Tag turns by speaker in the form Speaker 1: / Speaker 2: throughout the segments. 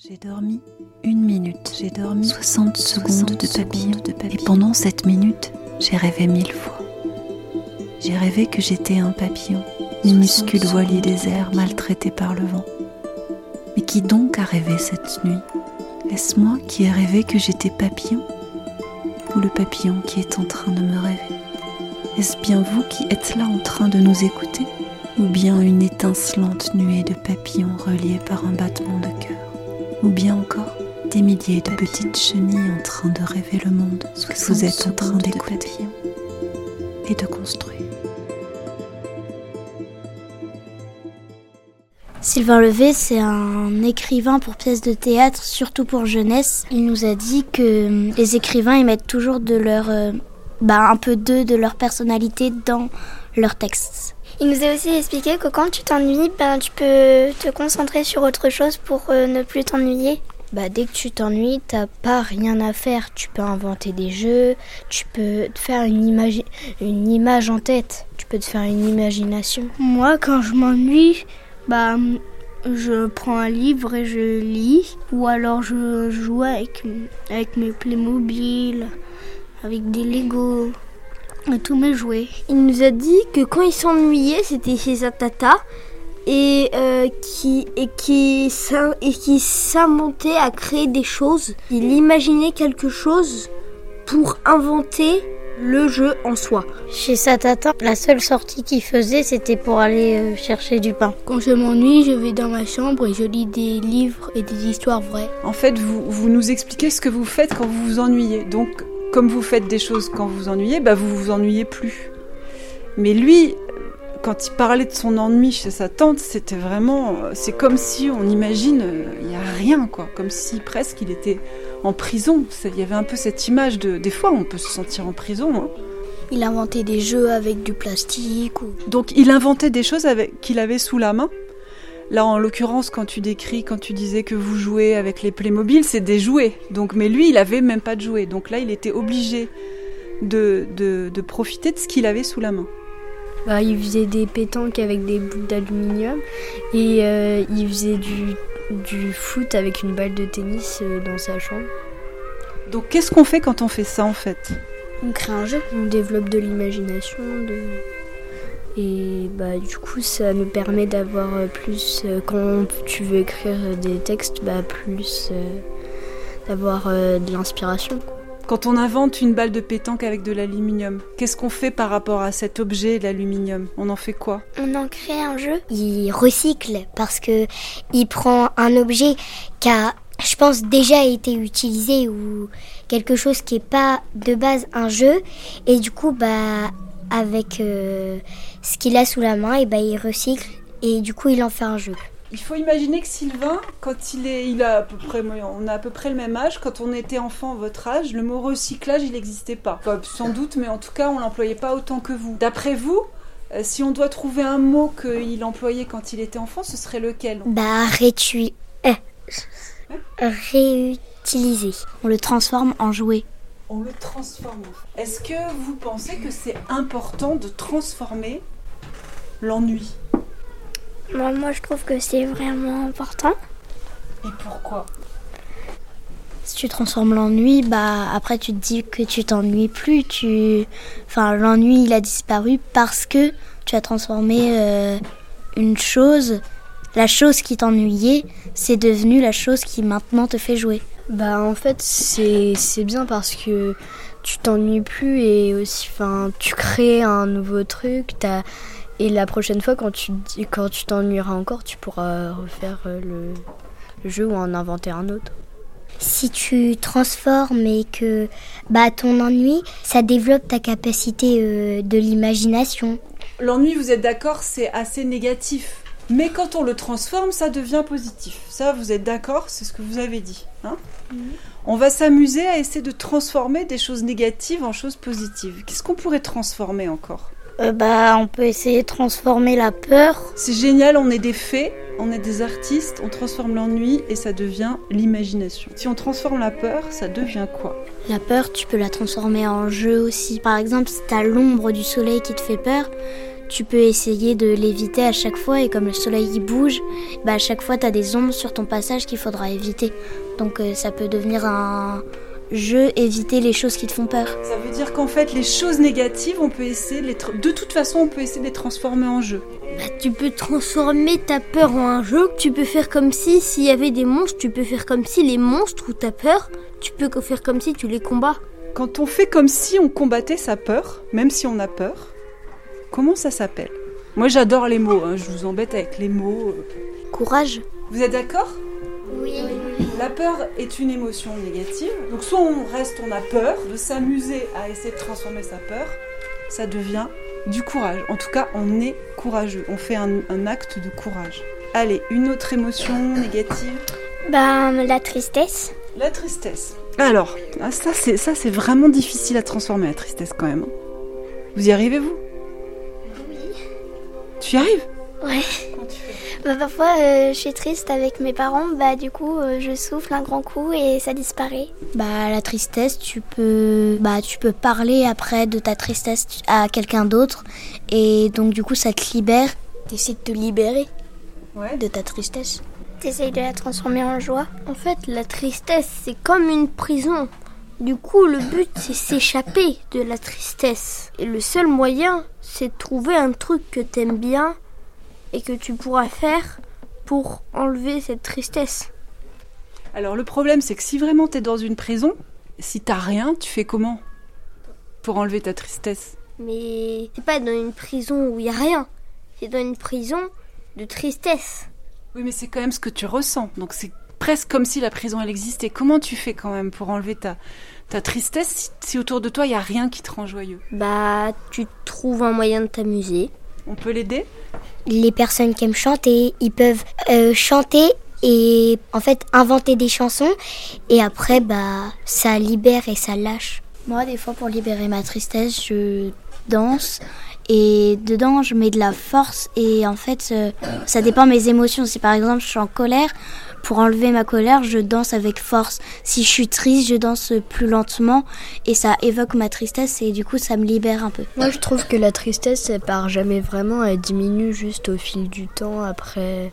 Speaker 1: J'ai dormi une minute, j'ai dormi 60 secondes de papillon, de papillon. Et pendant cette minute, j'ai rêvé mille fois. J'ai rêvé que j'étais un papillon, minuscule voilier des airs maltraité par le vent. Mais qui donc a rêvé cette nuit? Est-ce moi qui ai rêvé que j'étais papillon? Ou le papillon qui est en train de me rêver? Est-ce bien vous qui êtes là en train de nous écouter? Ou bien une étincelante nuée de papillons reliés par un battement de cœur? Ou bien encore des milliers de petites chenilles en train de rêver le monde que vous êtes en train d'écouter et de construire.
Speaker 2: Sylvain Levé, c'est un écrivain pour pièces de théâtre, surtout pour jeunesse. Il nous a dit que les écrivains ils mettent toujours de leur, euh, bah, un peu d'eux, de leur personnalité dans leurs textes.
Speaker 3: Il nous a aussi expliqué que quand tu t'ennuies, ben, tu peux te concentrer sur autre chose pour euh, ne plus t'ennuyer.
Speaker 2: Bah, dès que tu t'ennuies, t'as pas rien à faire. Tu peux inventer des jeux, tu peux te faire une image, une image en tête, tu peux te faire une imagination.
Speaker 4: Moi, quand je m'ennuie, bah, je prends un livre et je lis, ou alors je joue avec, avec mes Playmobil, avec des Tous mes jouets.
Speaker 5: Il nous a dit que quand il s'ennuyait, c'était chez sa tata et euh, qui et qui et qui s'inventait à créer des choses. Il imaginait quelque chose pour inventer le jeu en soi.
Speaker 2: Chez sa tata, la seule sortie qu'il faisait, c'était pour aller euh, chercher du pain.
Speaker 4: Quand je m'ennuie, je vais dans ma chambre et je lis des livres et des histoires vraies.
Speaker 6: En fait, vous, vous nous expliquez ce que vous faites quand vous vous ennuyez. Donc, comme vous faites des choses quand vous vous ennuyez, bah vous vous ennuyez plus. Mais lui, quand il parlait de son ennui chez sa tante, c'était vraiment, c'est comme si on imagine, il n'y a rien quoi, comme si presque il était en prison. Il y avait un peu cette image de, des fois on peut se sentir en prison. Hein.
Speaker 4: Il inventait des jeux avec du plastique. Ou...
Speaker 6: Donc il inventait des choses qu'il avait sous la main Là, en l'occurrence, quand tu décris, quand tu disais que vous jouez avec les Playmobil, c'est des jouets. Donc, mais lui, il avait même pas de jouets. Donc là, il était obligé de, de, profiter de ce qu'il avait sous la main.
Speaker 7: Bah, il faisait des pétanques avec des bouts d'aluminium et euh, il faisait du, du, foot avec une balle de tennis euh, dans sa chambre.
Speaker 6: Donc, qu'est-ce qu'on fait quand on fait ça en fait?
Speaker 7: On crée un jeu, on développe de l'imagination, de... Et bah, du coup, ça nous permet d'avoir euh, plus, euh, quand tu veux écrire des textes, bah, plus euh, d'avoir de l'inspiration.
Speaker 6: Quand on invente une balle de pétanque avec de l'aluminium, qu'est-ce qu'on fait par rapport à cet objet, l'aluminium? On en fait quoi?
Speaker 3: On en crée un jeu.
Speaker 2: Il recycle parce que il prend un objet qui a, je pense, déjà été utilisé ou quelque chose qui n'est pas de base un jeu, et du coup, bah, avec euh, ce qu'il a sous la main, et ben il recycle et du coup il en fait un jeu.
Speaker 6: Il faut imaginer que Sylvain, quand il est, il a à peu près, on a à peu près le même âge. Quand on était enfant, votre âge, le mot recyclage, il n'existait pas. sans doute, mais en tout cas, on l'employait pas autant que vous. D'après vous, euh, si on doit trouver un mot qu'il employait quand il était enfant, ce serait lequel?
Speaker 2: Bah, rétu... Euh, réutiliser. On le transforme en jouet
Speaker 6: on le transforme. Est-ce que vous pensez que c'est important de transformer l'ennui?
Speaker 3: Moi, je trouve que c'est vraiment important.
Speaker 6: Et pourquoi?
Speaker 2: Si tu transformes l'ennui, bah après tu te dis que tu t'ennuies plus. Tu, enfin l'ennui il a disparu parce que tu as transformé euh, une chose, la chose qui t'ennuyait, c'est devenu la chose qui maintenant te fait jouer.
Speaker 7: Bah en fait c'est bien parce que tu t'ennuies plus et aussi enfin tu crées un nouveau truc as... et la prochaine fois quand tu quand tu t'ennuieras encore tu pourras refaire euh, le, le, jeu ou en inventer un autre.
Speaker 2: Si tu transformes et que bah ton ennui ça développe ta capacité euh, de l'imagination.
Speaker 6: L'ennui vous êtes d'accord c'est assez négatif mais quand on le transforme, ça devient positif. Ça, vous êtes d'accord C'est ce que vous avez dit. Hein? On va s'amuser à essayer de transformer des choses négatives en choses positives. Qu'est-ce qu'on pourrait transformer encore
Speaker 2: euh, Bah, on peut essayer de transformer la peur.
Speaker 6: C'est génial, on est des faits, on est des artistes, on transforme l'ennui et ça devient l'imagination. Si on transforme la peur, ça devient quoi
Speaker 2: La peur, tu peux la transformer en jeu aussi. Par exemple, si t'as l'ombre du soleil qui te fait peur, tu peux essayer de l'éviter à chaque fois et comme le soleil il bouge, bah à chaque fois tu as des ombres sur ton passage qu'il faudra éviter. Donc euh, ça peut devenir un jeu éviter les choses qui te font peur.
Speaker 6: Ça veut dire qu'en fait les choses négatives, on peut essayer de les tra- de toute façon, on peut essayer de les transformer en jeu.
Speaker 5: Bah, tu peux transformer ta peur en un jeu. Tu peux faire comme si s'il y avait des monstres, tu peux faire comme si les monstres ou ta peur, tu peux faire comme si tu les combats.
Speaker 6: Quand on fait comme si on combattait sa peur, même si on a peur, comment ça s'appelle? Moi j'adore les mots, hein, je vous embête avec les mots.
Speaker 2: Courage.
Speaker 6: Vous êtes d'accord?
Speaker 3: Oui.
Speaker 6: La peur est une émotion négative. Donc soit on reste, on a peur, de s'amuser à essayer de transformer sa peur, ça devient du courage. En tout cas, on est courageux. On fait un, un acte de courage. Allez, une autre émotion négative?
Speaker 3: Ben, la tristesse.
Speaker 6: La tristesse. Alors, ah, ça c'est ça c'est vraiment difficile à transformer la tristesse quand même. Vous y arrivez vous? Tu y arrives
Speaker 3: Ouais.
Speaker 6: Comment tu fais
Speaker 3: Bah, parfois, euh, je suis triste avec mes parents, bah du coup, euh, je souffle un grand coup et ça disparaît.
Speaker 2: Bah la tristesse, tu peux bah tu peux parler après de ta tristesse à quelqu'un d'autre et donc du coup ça te libère. T'essaies de te libérer
Speaker 6: Ouais.
Speaker 2: de ta tristesse.
Speaker 3: T'essayes de la transformer en joie.
Speaker 5: En fait, la tristesse, c'est comme une prison. Du coup, le but, c'est s'échapper de la tristesse. Et le seul moyen, c'est de trouver un truc que t'aimes bien et que tu pourras faire pour enlever cette tristesse.
Speaker 6: Alors le problème c'est que si vraiment t'es dans une prison, si t'as rien, tu fais comment pour enlever ta tristesse?
Speaker 5: Mais c'est pas dans une prison où il y a rien. C'est dans une prison de tristesse.
Speaker 6: Oui, mais c'est quand même ce que tu ressens. Donc c'est presque comme si la prison elle existait. Comment tu fais quand même pour enlever ta ta tristesse si, si autour de toi il y a rien qui te rend joyeux
Speaker 5: Bah, tu trouves un moyen de t'amuser.
Speaker 6: On peut l'aider?
Speaker 2: Les personnes qui aiment chanter, ils peuvent euh, chanter et en fait inventer des chansons et après bah ça libère et ça lâche. Moi des fois pour libérer ma tristesse, je danse et dedans je mets de la force et en fait euh, ça dépend de mes émotions. Si par exemple je suis en colère, pour enlever ma colère, je danse avec force. Si je suis triste, je danse plus lentement et ça évoque ma tristesse et du coup ça me libère un peu.
Speaker 7: Moi, je trouve que la tristesse, elle part jamais vraiment, elle diminue juste au fil du temps. Après,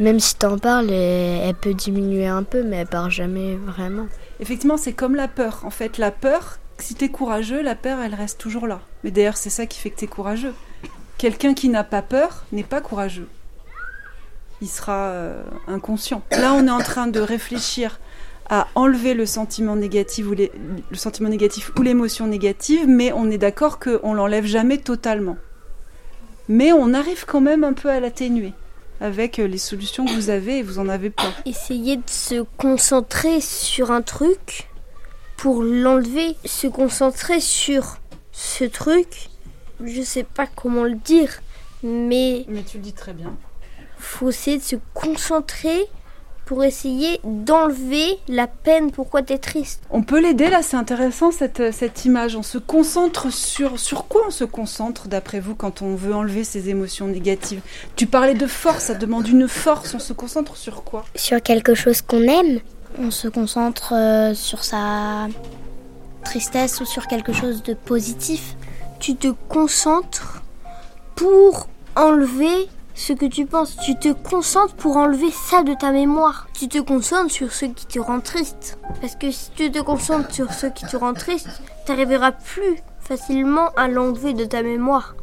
Speaker 7: même si t'en parles, elle, elle peut diminuer un peu, mais elle part jamais vraiment.
Speaker 6: Effectivement, c'est comme la peur. En fait, la peur, si t'es courageux, la peur elle reste toujours là. Mais d'ailleurs, c'est ça qui fait que t'es courageux. Quelqu'un qui n'a pas peur n'est pas courageux. Il sera euh, inconscient. Là, on est en train de réfléchir à enlever le sentiment négatif ou les- le sentiment négatif ou l'émotion négative, mais on est d'accord qu'on l'enlève jamais totalement. Mais on arrive quand même un peu à l'atténuer avec euh, les solutions que vous avez et vous en avez plein.
Speaker 5: Essayer de se concentrer sur un truc pour l'enlever. Se concentrer sur ce truc. Je sais pas comment le dire, mais
Speaker 6: Mais tu le dis très bien.
Speaker 5: Faut essayer de se concentrer pour essayer d'enlever la peine pourquoi t'es triste.
Speaker 6: On peut l'aider là, c'est intéressant cette, cette image. On se concentre sur sur quoi on se concentre d'après vous quand on veut enlever ces émotions négatives? Tu parlais de force, ça demande une force. On se concentre sur quoi?
Speaker 2: Sur quelque chose qu'on aime, on se concentre euh, sur sa tristesse ou sur quelque chose de positif.
Speaker 5: Tu te concentres pour enlever ce que tu penses. Tu te concentres pour enlever ça de ta mémoire. Tu te concentres sur ce qui te rend triste. Parce que si tu te concentres sur ce qui te rend triste, t'arriveras plus facilement à l'enlever de ta mémoire.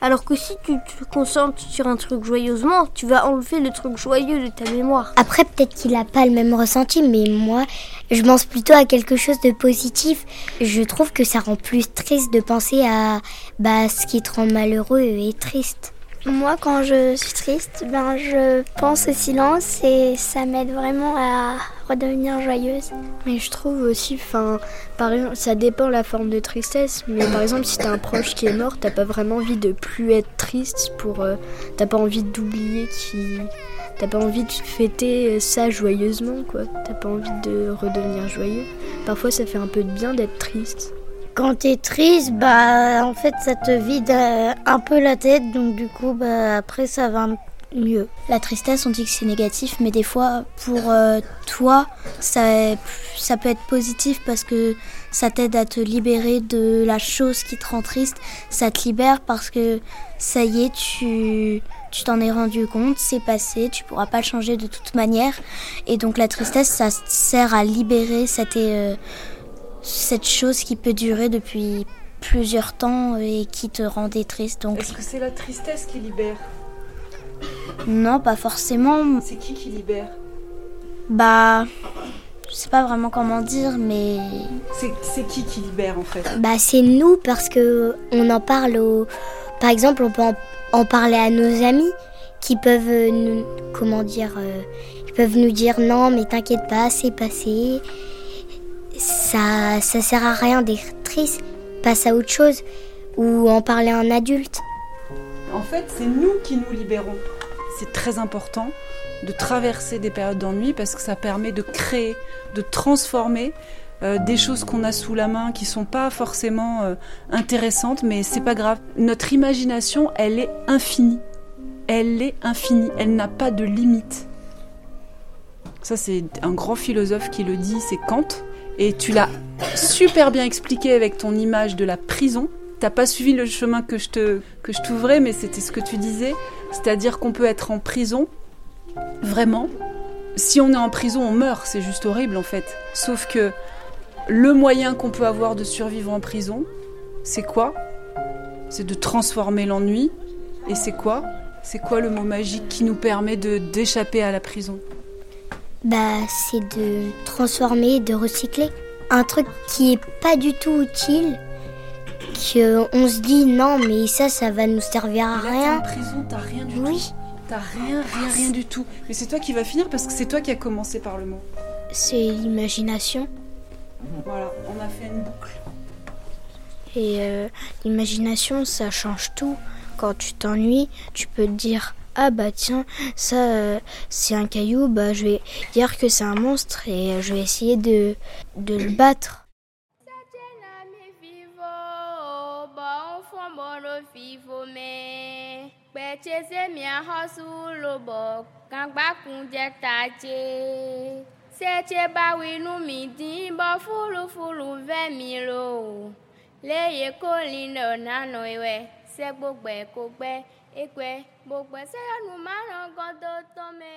Speaker 5: Alors que si tu te concentres sur un truc joyeusement, tu vas enlever le truc joyeux de ta mémoire.
Speaker 2: Après, peut-être qu'il n'a pas le même ressenti, mais moi, je pense plutôt à quelque chose de positif. Je trouve que ça rend plus triste de penser à bah, ce qui te rend malheureux et triste.
Speaker 3: Moi, quand je suis triste, ben, je pense au silence et ça m'aide vraiment à redevenir joyeuse.
Speaker 7: Mais je trouve aussi, enfin, par exemple, ça dépend la forme de tristesse. Mais par exemple, si t'as un proche qui est mort, t'as pas vraiment envie de plus être triste pour. euh, t'as pas envie d'oublier qui. T'as pas envie de fêter ça joyeusement, quoi. T'as pas envie de redevenir joyeux. Parfois, ça fait un peu de bien d'être triste.
Speaker 2: Quand t'es triste, bah, fait, ça te vide euh, un peu la tête, donc du coup, bah, après, ça va
Speaker 8: mieux.
Speaker 2: La tristesse, on dit que c'est négatif, mais des fois, pour euh, toi, ça, peut être positif parce que ça t'aide à te libérer de la chose qui te rend triste. Ça te libère parce que ça y est, tu t'en es rendu compte, c'est passé, tu pourras pas changer de toute manière. Et donc la tristesse, ça sert à libérer cette, euh, cette chose qui peut durer depuis plusieurs temps et qui te rendait triste. Donc...
Speaker 6: Est-ce que c'est la tristesse qui libère
Speaker 2: Non, pas forcément.
Speaker 6: C'est qui qui libère
Speaker 2: Bah, je sais pas vraiment comment dire, mais.
Speaker 6: C'est qui qui libère en fait
Speaker 8: Bah, c'est nous parce que on en parle au. Par exemple, on peut en, parler à nos amis qui peuvent nous. Comment dire euh, Ils peuvent nous dire non, mais t'inquiète pas, c'est passé. Ça, ça sert à rien d'être triste passe à autre chose ou en parler à un adulte.
Speaker 6: En fait, c'est nous qui nous libérons. C'est très important de traverser des périodes d'ennui parce que ça permet de créer, de transformer euh, des choses qu'on a sous la main qui sont pas forcément euh, intéressantes, mais c'est pas grave. Notre imagination, elle est infinie. Elle est infinie. Elle n'a pas de limite. Ça, c'est un grand philosophe qui le dit, c'est Kant. Et tu l'as super bien expliqué avec ton image de la prison. T'as pas suivi le chemin que je te que je t'ouvrais, mais c'était ce que tu disais, c'est-à-dire qu'on peut être en prison, vraiment. Si on est en prison, on meurt, c'est juste horrible en fait. Sauf que le moyen qu'on peut avoir de survivre en prison, c'est quoi? C'est de transformer l'ennui. Et c'est quoi? C'est quoi le mot magique qui nous permet d'échapper à la prison?
Speaker 8: Bah, c'est de transformer, de recycler. Un truc qui est pas du tout utile, qu'on se dit non, mais ça, ça va nous servir à rien.
Speaker 6: en prison, t'as rien du
Speaker 8: oui.
Speaker 6: tout. T'as rien, rien, rien du tout. Mais c'est toi qui vas finir parce que c'est toi qui as commencé par le mot.
Speaker 2: C'est l'imagination.
Speaker 6: Voilà, on a fait une boucle.
Speaker 2: Et euh, l'imagination, ça change tout. Quand tu t'ennuies, tu peux te dire ah bah tiens, ça euh, c'est un caillou, bah je vais dire que c'est un monstre et euh, je vais essayer de, de le battre.
Speaker 9: se gbogbo e kogbe ekwe gbogbo ese ranu maran godo tome